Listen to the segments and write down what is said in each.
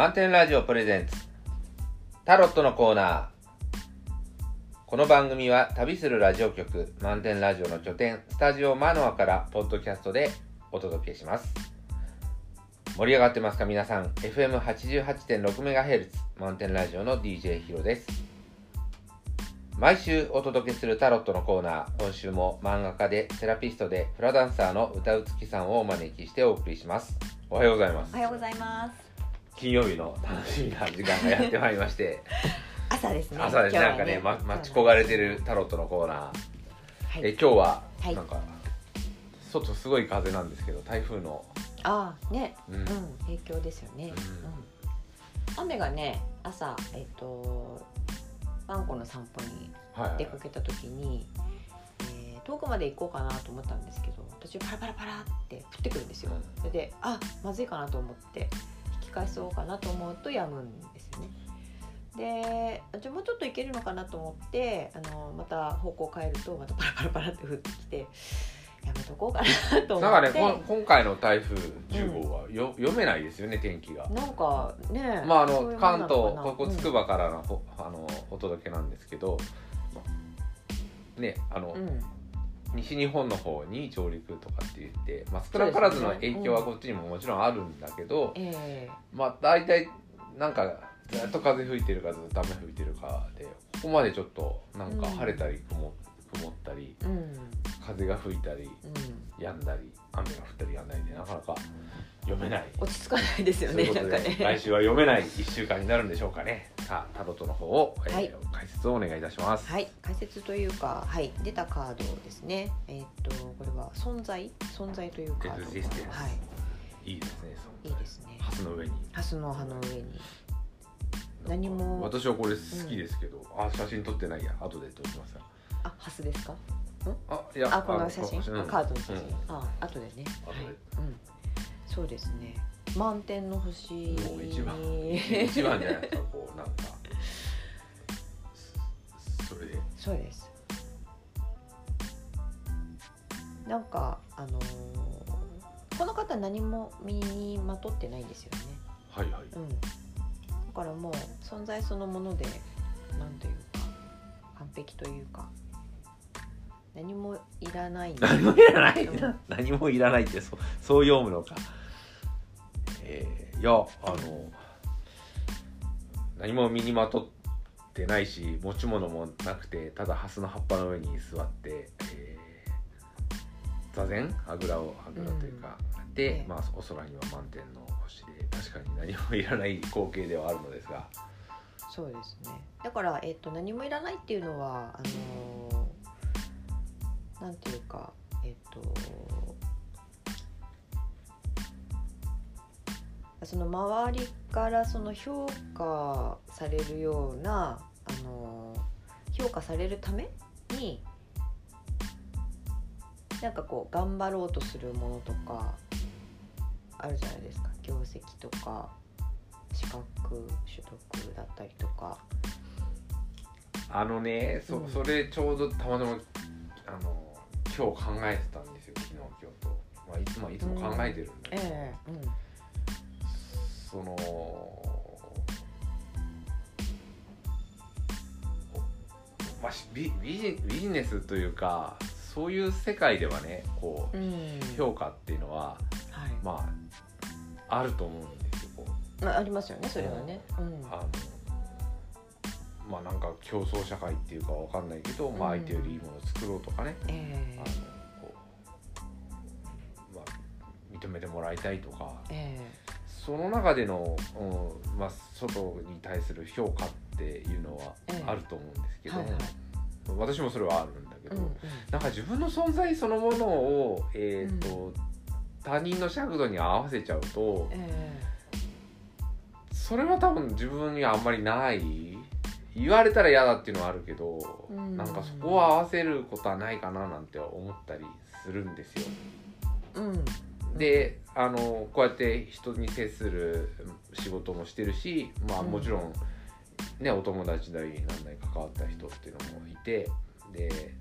満点ラジオプレゼンツ。タロットのコーナー。この番組は旅するラジオ局満点ラジオの拠点スタジオマノアからポッドキャストでお届けします。盛り上がってますか皆さん？FM88.6MHz 満点ラジオの DJ ヒロです。毎週お届けするタロットのコーナー。今週も漫画家でセラピストでフラダンサーの歌うつきさんをお招きしてお送りします。おはようございます。おはようございます。金曜日の楽しみな時間がやってまいりまして。朝ですね。朝ですね。なんかね、ま、待ち焦がれてるタロットのコーナー、え今日ははい。なんか、外すごい風なんですけど台風の、ああね、ううんん、影響ですよね。うん。うん。雨がね、朝えっ、とワンコの散歩にはいはい。出かけた時に、えー遠くまで行こうかなと思ったんですけど、途中パラパラパラって降ってくるんですよ。それで、あ、まずいかなと思って返そうかなと思うと止むんですよね。でじゃあもうちょっと行けるのかなと思ってあのまた方向変えるとまたパラパラパラって降ってきてやめとこうかなと思って。なんかね今回の台風10号はよ、読めないですよね天気が。なんかねまああの関東ここつくばからの,ほ、あのお届けなんですけどねあの、うん、うん西日本の方に上陸とかって言って、まあ、少なからずの影響はこっちにももちろんあるんだけど、えまあ大体なんかずっと風吹いてるかずっと雨吹いてるかでここまでちょっとなんかうん晴れたり曇曇ったりえうん。風が吹いたりうん。止んだり雨が降ったり止んだりでなかなか読めない。落ち着かないですよねなんかことで、来ね。週は読めない1週間になるんでしょうかねさあタロットの方を、えーはい。解説をお願いいたします、はい。解説というかはい。出たカードですねえーっとこれは存在？存在というカード。エグジステンス。はい。いいですねそいいですね。ハスの上に。ハスの葉の上に。何も。私はこれ好きですけど、あ写真撮ってないや。後で撮りますあハスですか？あいやあこの写真？うんあカードの写真、うん。あ後でね。後で。はい。うん。そうですね満点の星。もう一番一番じゃないですかこうなんかそそれで。そうです。なんかあのーこの方何も身にまとってないんですよね。はいはい。うん。だからもう存在そのものでなんというか完璧というか何もいらない何もいらない。うん何もいらないってそうそう読むのか。えーいやあの何も身にまとってないし持ち物もなくてただハスの葉っぱの上に座って、えー座禅？あぐらをあぐらというか、で、ええ。まあ、お空には満天の星で確かに何もいらない光景ではあるのですが。そうですね。だから、えっと何もいらないっていうのはあのーなんていうかえっ、とその周りからその評価されるような、あのー評価されるためになんかこう頑張ろうとするものとかあるじゃないですか。業績とか資格取得だったりとか。あのねそ,、うん。それちょうどたまたまあの今日考えてたんですよ。昨日今日と、まあ、いつもいつも考えてるんだけど、ええうんそのまあしビビジビジネスというかそういう世界ではねこう、うん。評価っていうのははい。まああると思うんですよまあ、ありますよねそれはね。うん。あのまあなんか競争社会っていうかわかんないけど、まあ、うん。相手よりいいものを作ろうとかね、え。あのこうまあ、認めてもらいたいとか。ええその中での、うんまあ、外に対する評価っていうのはええ。あると思うんですけども、はいはい。私もそれはあるんだけど、えうんうん。なんか自分の存在そのものを、えーと他人の尺度に合わせちゃうとえそれは多分自分にはあんまりない。言われたら嫌だっていうのはあるけど、うん。なんかそこを合わせることはないかななんて思ったりするんですよ。えうんであのこうやって人に接する仕事もしてるし、まあ、うん。もちろん、ね、お友達なりなんなり関わった人っていうのもいてで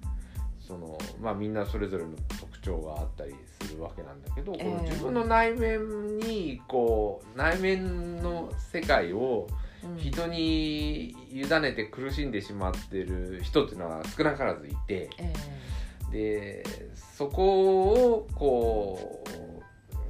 その、まあ、みんなそれぞれの特徴徴があったりするわけなんだけど、ええ。この自分の内面にこう内面の世界をうん。人に委ねて苦しんでしまってる人っていうのは少なからずいてえ。でそこをこう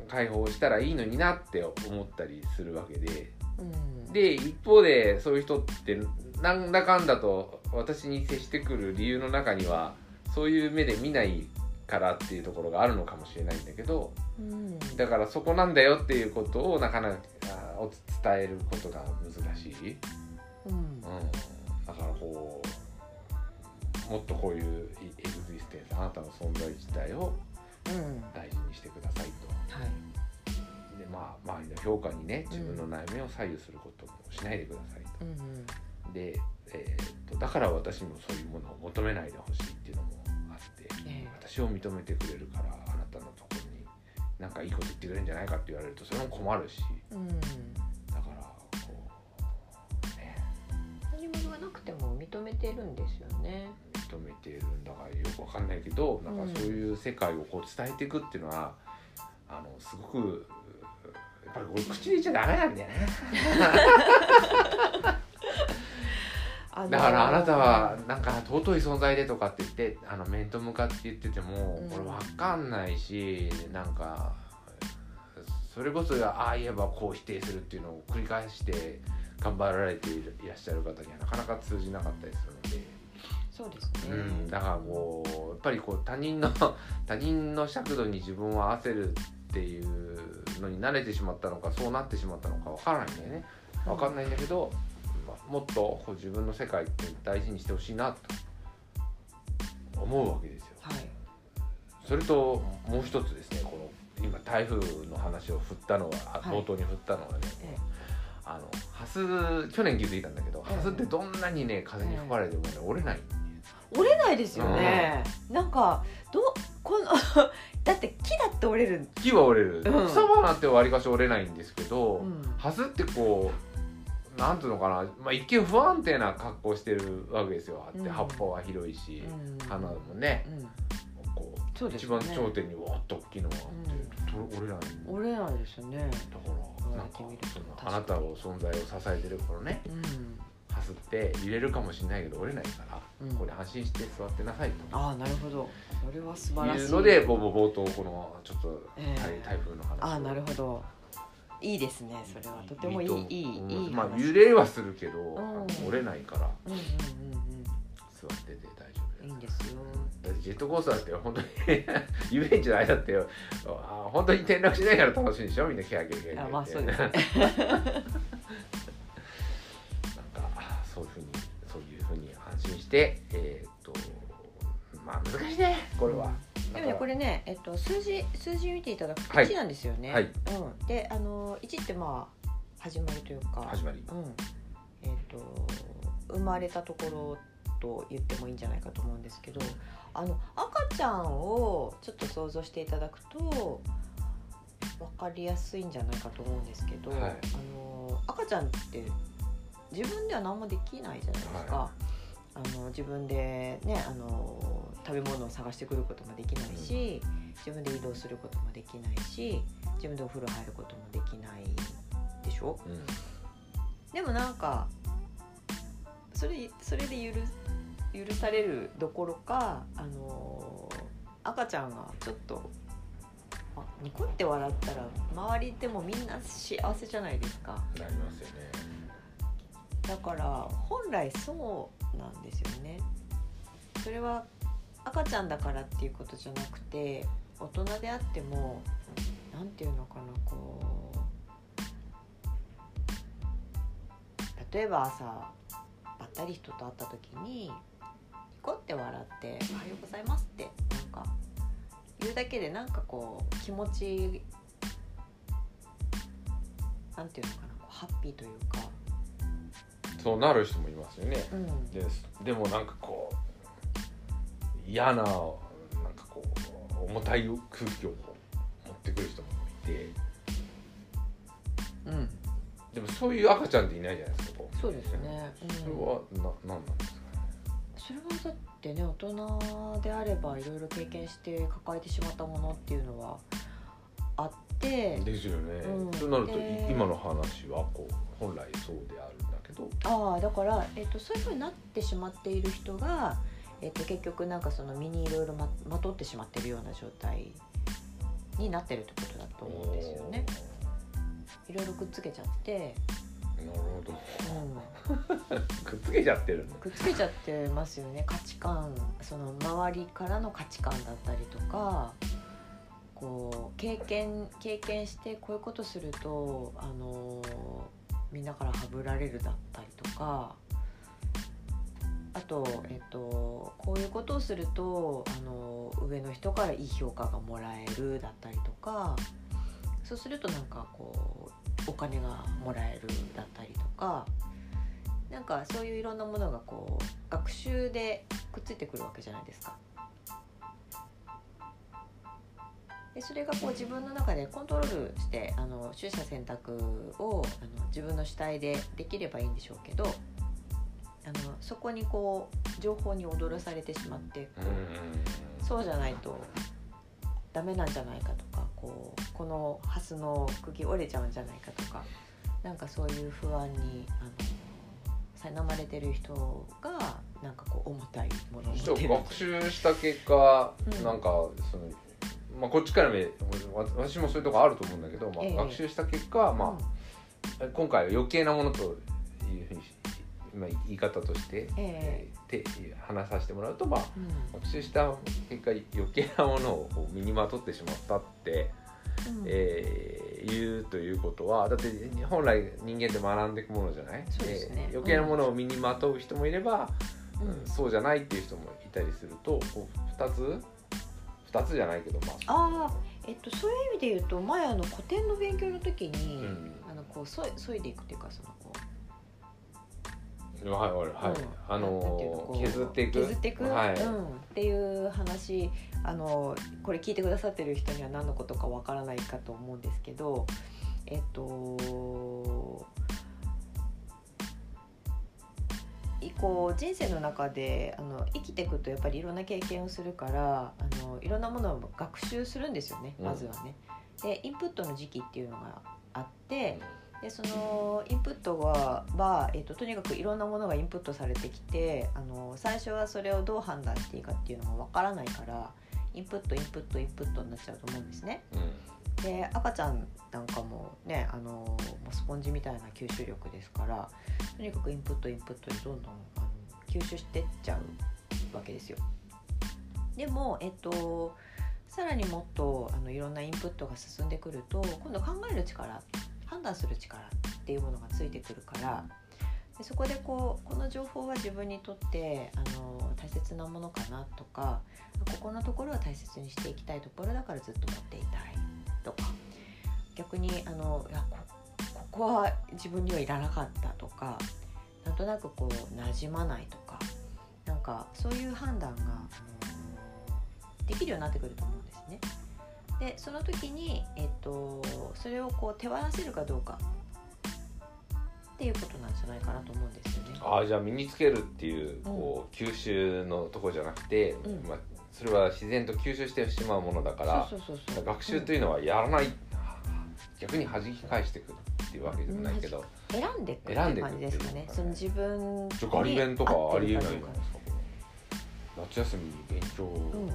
解放したらいいのになって思ったりするわけで。えうん。で一方でそういう人ってなんだかんだと私に接してくる理由の中にはそういう目で見ないからっていうところがあるのかもしれないんだけどうん。だからそこなんだよっていうことをなかなか伝えることが難しい、うん。うん、だからこうもっとこういうエグジステンスあなたの存在自体をうん大事にしてくださいと。はい。でまあ周りの評価にね自分の内面を左右することもしないでくださいと。うんうん。で、えーっとだから私もそういうものを求めないでほしいっていうのもあって、ええ。私を認めてくれるからあなたのところになんかいいこと言ってくれるんじゃないかって言われるとそれも困るし。うん。だからこうね。何者がなくても認めてるんですよね認めてるんだからよくわかんないけどなんかそういう世界をこう伝えていくっていうのはあのすごくやっぱり口で言っちゃダメなんだよね。だからあなたはなんか尊い存在でとかって言ってあの面と向かって言っててもうんこれ分かんないしなんかそれこそああ言えばこう否定するっていうのを繰り返して頑張られていらっしゃる方にはなかなか通じなかったりするので、そうですね、うん、だからこうやっぱりこう他人の 他人の尺度に自分を合わせるっていうのに慣れてしまったのかそうなってしまったのか分からないんだよね。わかんないんだけど、まあ、もっとこう自分の世界って大事にしてほしいなと思うわけですよ。はい。それともう一つですねこの今台風の話を振ったのは、冒頭に振ったのはね、え。あのハス去年気づいたんだけど、ええ。ハスってどんなにね風に吹かれてもね、折れない折れないですよね、なんかどこの だって木だって折れる、木は折れる、うん。草花ってわりかし折れないんですけど、うん。ハスってこうなんていうのかな、まあ、一見不安定な格好してるわけですよ、うん。で葉っぱは広いし、うん。花もね。うん。こうそうです一番頂点にわっと大きいのがあって、と折れない。んだ折れないですよね。からなんかあなたを存在を支えてるこのね。うんハスって揺れるかもしれないけど折れないから、うん。ここで安心して座ってなさいと。ああなるほど。それは素晴らしい。いうのでぼぼ冒頭このちょっとええ。台台風の話を。ああなるほど。いいですねそれは。とてもいいといいう。んいいまあ話揺れはするけど、ん。あの折れないから。うんうんうん座ってて大丈夫うんいいんですよ。だってジェットコースターって本当に 遊園地の間ってあ本当に転落しないから楽しいでしょ？みんなキャーキャーキャーキャーあまあそうですね してえーっとまあ難しいねこれは、でもねこれね、えっと、数字数字見ていただくとはい。1なんですよね、はい。うん、であの1ってまあ始まりというか始まり。うん。えっと生まれたところと言ってもいいんじゃないかと思うんですけどあの赤ちゃんをちょっと想像していただくと分かりやすいんじゃないかと思うんですけど、はい。あの赤ちゃんって自分では何もできないじゃないですか。はあの自分でねあの食べ物を探してくることもできないし、自分で移動することもできないし自分でお風呂入ることもできないでしょ？うん。でもなんかそれそれで許許されるどころかあの赤ちゃんがちょっとあニコって笑ったら周りでもみんな幸せじゃないですか。なりますよね。だから本来そうなんですよね。それは赤ちゃんだからっていうことじゃなくて大人であってもなんていうのかなこう例えば朝ばったり人と会った時にニコって笑って「おはようございます」ってなんか言うだけでなんかこう気持ちなんていうのかなこうハッピーというか、そうなる人もいますよね。うん、ででもなんかこう嫌ななんかこう重たい空気を持ってくる人もいて。うん、でもそういう赤ちゃんっていないじゃないですかそうですね。うん。それはな何なんですかね。そそれはだってね大人であればいろいろ経験して抱えてしまったものっていうのはあって。ですよね、うん。そうなると今の話はこう本来そうであるんだけどああだから、えっとそういうふうになってしまっている人が、えっと結局なんかその身にいろいろままとってしまってるような状態になってるってことだと思うんですよね。いろいろくっつけちゃって、なるほど。うん、くっつけちゃってるの。くっつけちゃってますよね。価値観その周りからの価値観だったりとかこう経験経験してこういうことするとあのみんなからはぶられるだったりとかあと、えっと、こういうことをするとあの上の人からいい評価がもらえるだったりとかそうするとなんかこうお金がもらえるだったりとかなんかそういういろんなものがこう学習でくっついてくるわけじゃないですか。でそれがこう自分の中でコントロールしてあの取捨選択をあの自分の主体でできればいいんでしょうけどあのそこにこう情報に踊らされてしまってそうじゃないとダメなんじゃないかとかこうこのハスの茎折れちゃうんじゃないかとかなんかそういう不安にあの苛まれてる人がなんかこう重たいものを持ってる。学習した結果、うん。なんかその、まあ、こっちから見わ私もそういうとこあると思うんだけど、まあええ。学習した結果、まあ、今回は余計なものというふうに今言い方として、ええ。ーて話させてもらうと、まあ、うん。学習した結果余計なものを身にまとってしまったって、うん。えー言うということはだって本来人間って学んでいくものじゃない？ね。えー余計なものを身にまとう人もいれば、うん。うんそうじゃないっていう人もいたりするとこう2つ2つじゃないけどまあ。ああえっとそういう意味で言うと前あの古典の勉強の時に、うん。あのこうそいそいでいくっていうかそのこうはいはいはい、うんあののこう削っていく。削っていく、はい、うん、っていう話あのこれ聞いてくださってる人には何のことかわからないかと思うんですけどえっとこう人生の中であの生きていくとやっぱりいろんな経験をするからあのいろんなものを学習するんですよねうんまずはね。でインプットの時期っていうのがあってでそのインプットはは、えっととにかくいろんなものがインプットされてきてあの最初はそれをどう判断していいかっていうのがわからないからインプットインプットインプットになっちゃうと思うんですね。うんで赤ちゃんなんかもねあのスポンジみたいな吸収力ですからとにかくインプットインプットでどんどんあの吸収してっちゃうわけですよ。でも、えっと、さらにもっとあのいろんなインプットが進んでくると今度考える力判断する力っていうものがついてくるからでそこでこうこの情報は自分にとってあの大切なものかなとかここのところは大切にしていきたいところだからずっと持っていたいとか。逆にあのいやこここは自分にはいらなかったとかなんとなくこう馴染まないとか。なんかそういう判断ができるようになってくると思うんですね。でその時に、えっと、それをこう手放せるかどうか。っていうことなんじゃないかなと思うんですよね。ああじゃあ身につけるっていうこう吸収のとこじゃなくて、うん。まあ、それは自然と吸収してしまうものだから学習というのはやらない、逆に弾き返してくるっていうわけでもないけど、選んでいく選んでいく感じですかね。っていうかね。その自分ちょガリ勉とかありえないじゃないですか。夏休みに勉強うん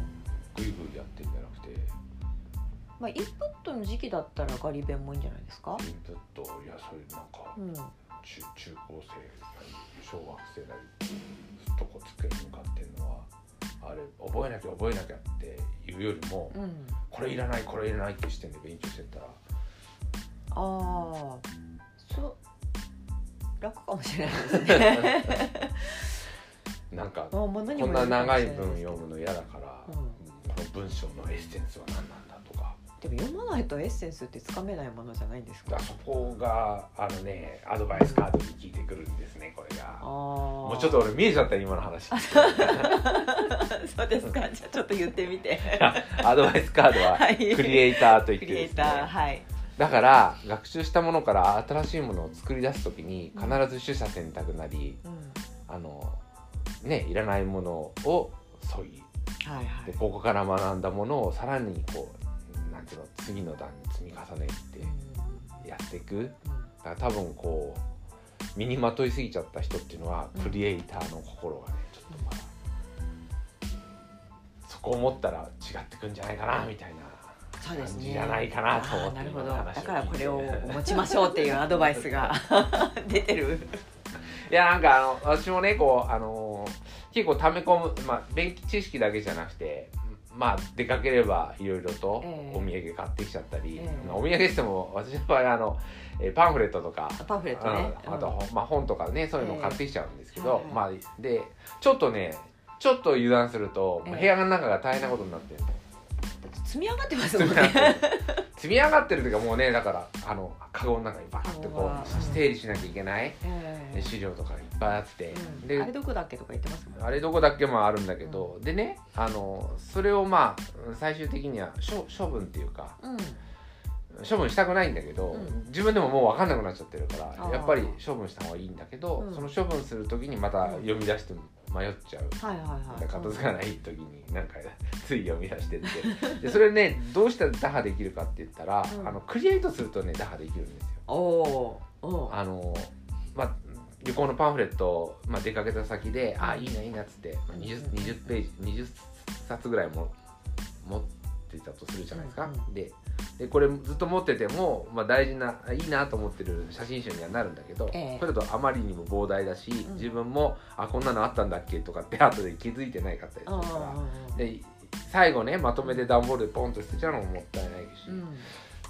グイグイやってんじゃなくて。まあ、インプットの時期だったらガリ勉もいいんじゃないですか？イ、ンプットいやそれなんかうん、中中高生小学生なりとこつける向かってるのはあれ覚えなきゃ覚えなきゃっていうよりも、うん、これいらないこれいらないって視点で勉強してったら。ああそう。楽かもしれないですね。なんかこんな長い文読むの嫌だから、うん。この文章のエッセンスは何なんだでも読まないとエッセンスってつかめないものじゃないんですか？だからそこがあのねアドバイスカードに聞いてくるんですねこれが。あももうちょっと俺見えちゃった今の話。そうですか。じゃあちょっと言ってみて。アドバイスカードははい。クリエイターと言っクてで。すリエイターねはい。だから学習したものから新しいものを作り出す時に必ず取捨選択なりうん。あのねいらないものを削ぎはいはい。でここから学んだものをさらにこううの次の段に積み重ねてやっていく。だから多分こう身にまといすぎちゃった人っていうのは、うん。クリエイターの心がねちょっとまだそこを持ったら違ってくんじゃないかなみたいなそうですね。感じじゃないかなと思ってなるほど。だからこれを持ちましょうっていうアドバイスが 出てる。いやなんかあの私もねこうあの結構溜め込む、まあ、勉知識だけじゃなくてまあ出かければいろいろとええ。お土産買ってきちゃったり、ええ。まあお土産しても私の場合あのえーパンフレットとか。パンフレットね、うん。あと、まあ、本とかねそういうの買ってきちゃうんですけど、ええまあでちょっとねちょっと油断すると、ええ。部屋の中が大変なことになってるの積み上がってますもんね積み上がってるというかもうねだからあのカゴの中にバーってこう整理しなきゃいけない、資料とかいっぱいあって、うん。であれどこだっけとか言ってますもんあれどこだっけもあるんだけど、でねあのそれをまあ最終的には処処分っていうかうん。処分したくないんだけど、うん。自分でももう分かんなくなっちゃってるからやっぱり処分した方がいいんだけど、うん。その処分する時にまた読み出して迷っちゃう。はいはいはい。片付かない時になんかつい読み出してって。でそれねどうしたら打破できるかって言ったら、うん。あのクリエイトするとね打破できるんですよ。おおあのまあ旅行のパンフレット、まあ、出かけた先で「あいいないいな」っつって、まあ、20, 20ページ20冊ぐらいも持ってたとするじゃないですか。うんうん。ででこれずっと持ってても、まあ、大事ないいなと思ってる写真集にはなるんだけど、ええ。これだとあまりにも膨大だし、ん。自分もあこんなのあったんだっけとかって後で気づいてないかったりするから。あで最後ねまとめて段ボールでポンと捨てちゃうのももったいないし、うん。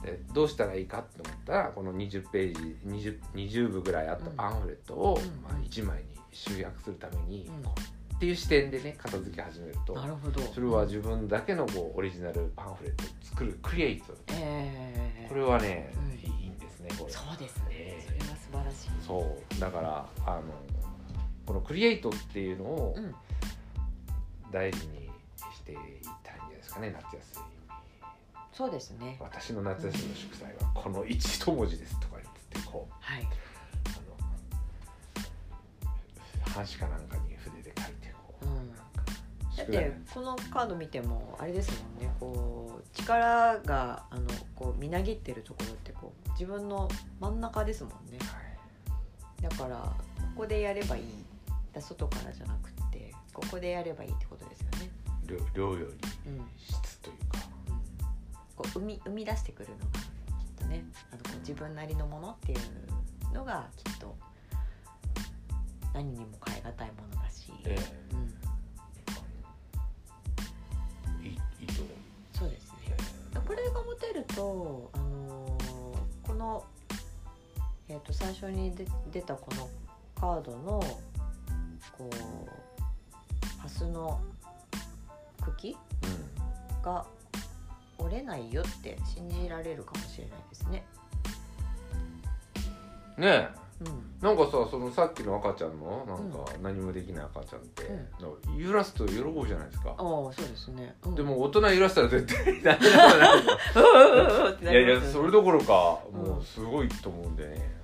でどうしたらいいかって思ったらこの20ページ 20, 20部ぐらいあったパンフレットを、うん。まあ、1枚に集約するために、うんっていう視点でね片付け始めるとなるほど。それは自分だけのこうオリジナルパンフレットを作るクリエイト。ええこれはね、うん。いいんですねこれ。そうですね。ええ。それは素晴らしい。そう。だからあのこのクリエイトっていうのをうん。大事にしていったらいいんじゃないですかね夏休みそうですね。私の夏休みの祝祭はこの一一文字ですとか言ってこうはい。あの半紙かなんかにだってこのカード見てもあれですもんね。こう力があのこうみなぎってるところってこう自分の真ん中ですもんね。はい。だからここでやればいい。だ外からじゃなくってここでやればいいってことですよね、量量よりうん。質というか。こう生み生み出してくるのがきっとね。あのこう自分なりのものっていうのがきっと何にも代え難初にで出たこのカードのこうハスの茎が折れないよって信じられるかもしれないですね。うんねえ。うん、なんかさそのさっきの赤ちゃんのなんか何もできない赤ちゃんって、う揺らすと喜ぶじゃないですか、ああそうですね。うん。でも大人揺らしたら絶対ダメだいいやいやそれどころかうん。もうすごいと思うん。でね、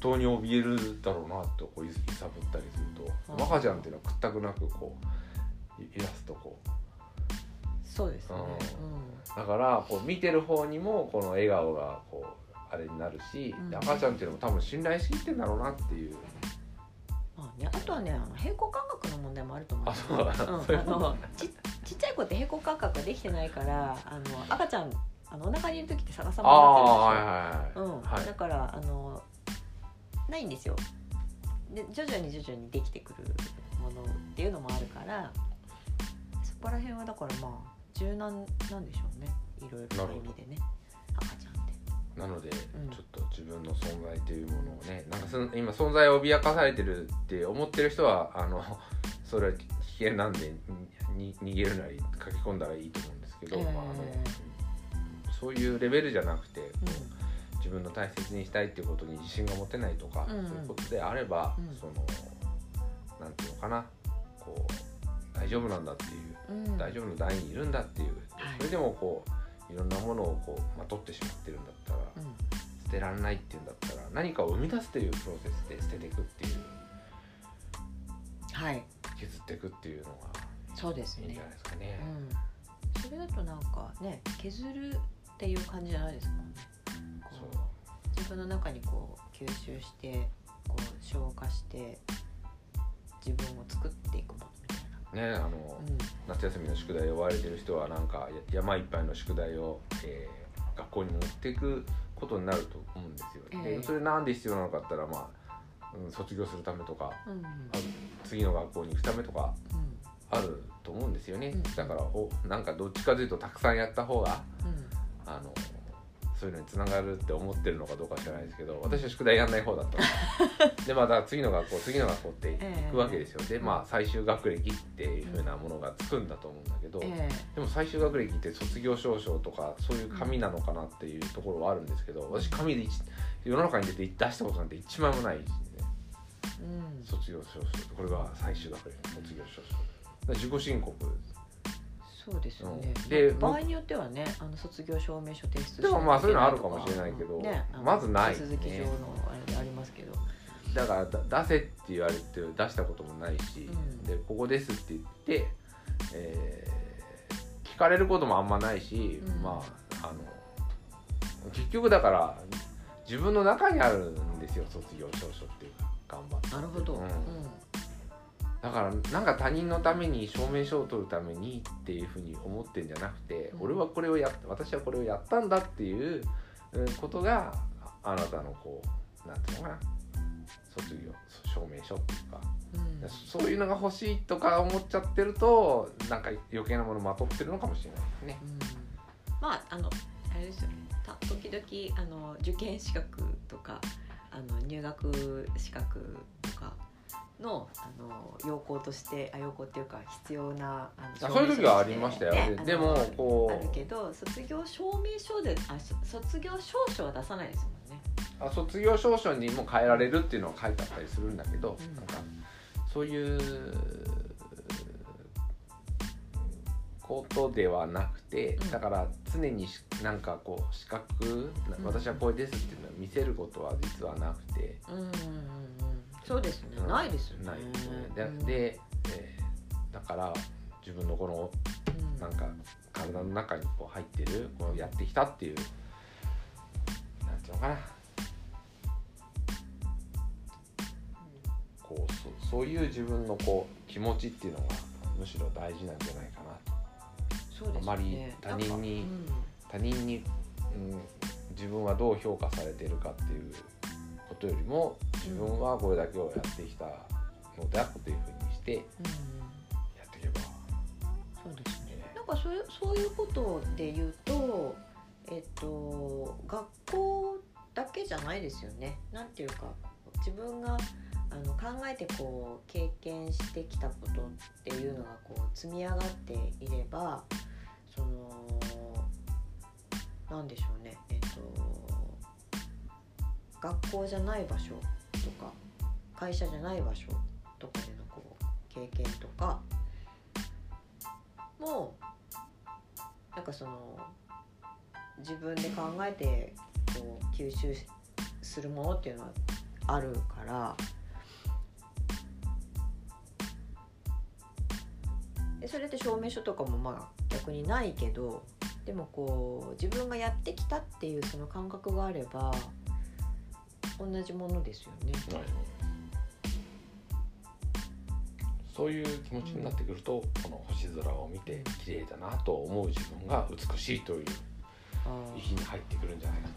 当に怯えるだろうなってこう揺さぶったりすると、うん。赤ちゃんっていうのはくったくなくこう揺らすとこう。そうですね。うだからこう見てる方にもこの笑顔がこうあれになるし、うん。で赤ちゃんっていうのも多分信頼しきってんだろうなっていう。まあね、あとはねあの平行感覚の問題もあると思いますあそう。だうんあのちちっちゃい子って平行感覚ができてないからあの赤ちゃんあのお腹にいる時って逆さあまになあってるんですよ。はいはいはい、うん、だからあのないんですよ。で徐々に徐々にできてくるものっていうのもあるからそこら辺はだからまあ柔軟なんでしょうね。いろいろな意味でね。赤ちゃんって。なので、ん。ちょっと自分の存在というものをねなんかその今存在を脅かされてるって思ってる人はあのそれは危険なんでにに逃げるなり書き込んだらいいと思うんですけど、えー。まあ、あのそういうレベルじゃなくて、う自分の大切にしたいっていうことに自信が持てないとか、うん。うんそういうことであれば、うん。そのなんていうのかなこう大丈夫なんだっていう、んうん、大丈夫の代にいるんだっていう、はい。それでもこういろんなものをこうまとってしまってるんだったら、うん。捨てられないっていうんだったら何かを生み出すというプロセスで捨てていくっていうはい。削っていくっていうのがそうですね。いいんじゃないですかね。うん、それだとなんかね削るっていう感じじゃないですもんね自分の中にこう吸収してこう消化して自分を作っていくものみたいな、ねあの、うん。夏休みの宿題を追われてる人はなんかや山いっぱいの宿題を、えー学校に持っていくことになると思うんですよ。ええ。でそれなんで必要なのかったらまあ、うん、卒業するためとかうん。あ次の学校に行くためとかうん。あると思うんですよね。うん。だからおなんかどっちかというとたくさんやった方がうん。あのそういうのにつながるって思ってるのかどうか知らないですけど私は宿題やんない方だったの。ででまた次の学校次の学校って行くわけですよ、でまあ最終学歴っていうふうなものがつくんだと思うんだけど、えでも最終学歴って卒業証書とかそういう紙なのかなっていうところはあるんですけど私紙で一世の中に出て出したことなんて一枚もないしね。えうん。卒業証書。これが最終学歴卒業証書。自己申告そうですよね。うん。で場合によってはねあの卒業証明書提出でもまあそういうのあるかもししれないけどね、まずない手続き上のあれでありますけど、だからだ出せって言われて出したこともないし、うん。でここですって言って、えー聞かれることもあんまないし、うん。まああの結局だから自分の中にあるんですよ卒業証書っていうか頑張って。なるほど、うん。うんだからなんか他人のために証明書を取るためにっていうふうに思ってんじゃなくて、うん。俺はこれをやっ私はこれをやったんだっていううんことがああなたのこうなんていうのかな卒業証明書っていうか、うん。そういうのが欲しいとか思っちゃってるとなんか余計なものまとってるのかもしれないですね。うん。まああのあれですよね。た時々あの受験資格とかあの入学資格とかのあの要項としてあ要項っていうか必要なあのあそういう時はありましたよ。ねででもこう。あるけど卒業証明書であそ卒業証書は出さないですもんね。あ卒業証書にも変えられるっていうのは書いてあったりするんだけど、うん。なんかそういうことではなくて、うん。だから常にしなんかこう資格、なうん。私はこれですっていうのを見せることは実はなくて、うんうんうんうんそうですね、うん。ないですよね。ないですね。で,、うんでえーだから自分のこのうん。なんか体の中にこう入ってるこうやってきたっていうなんていうのかな。こうそそういう自分のこう気持ちっていうのがむしろ大事なんじゃないかなと。そうですね。あまり他人になんか他人に、うん、自分はどう評価されているかっていうことよりも自分はこれだけをやってきたのだっていうふうにしてやうんうんっていけば、そうですね。ねなんかそういうそういうことで言うと、えっと学校だけじゃないですよね。なんていうか自分があの考えてこう経験してきたことっていうのがこう積み上がっていれば、そのなんでしょうね。えっと学校じゃない場所とか会社じゃない場所とかでのこう経験とかもなんかその自分で考えてこう吸収するものっていうのはあるからでそれって証明書とかもまあ逆にないけどでもこう自分がやってきたっていうその感覚があれば同じものですよね。そういう気持ちになってくると、この星空を見て綺麗だなと思う自分が美しいというあ域に入ってくるんじゃないかー。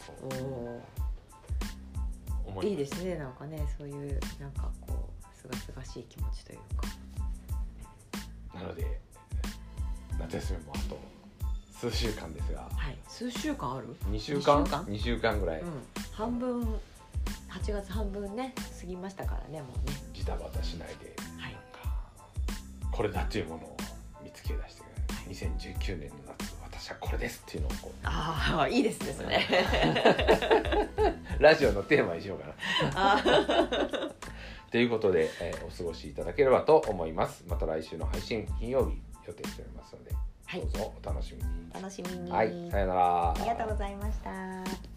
といいいですねなんかね。そういうなんかこうすがすがしい気持ちというか。なので夏休みもあと数週間ですが。はい、数週間ある、2週間？二週間？2週間ぐらい。うん、半分8月半分ね過ぎましたからねもうね。ジタバタしないではい。これだというものを見つけ出して2019年の夏私はこれですっていうのをこああいいですねそれ。う ラジオのテーマにしようかな。ということで、えーお過ごしいただければと思います。また来週の配信金曜日予定しておりますので、はい。どうぞお楽しみに。楽しみに、はいさよなら。ありがとうございました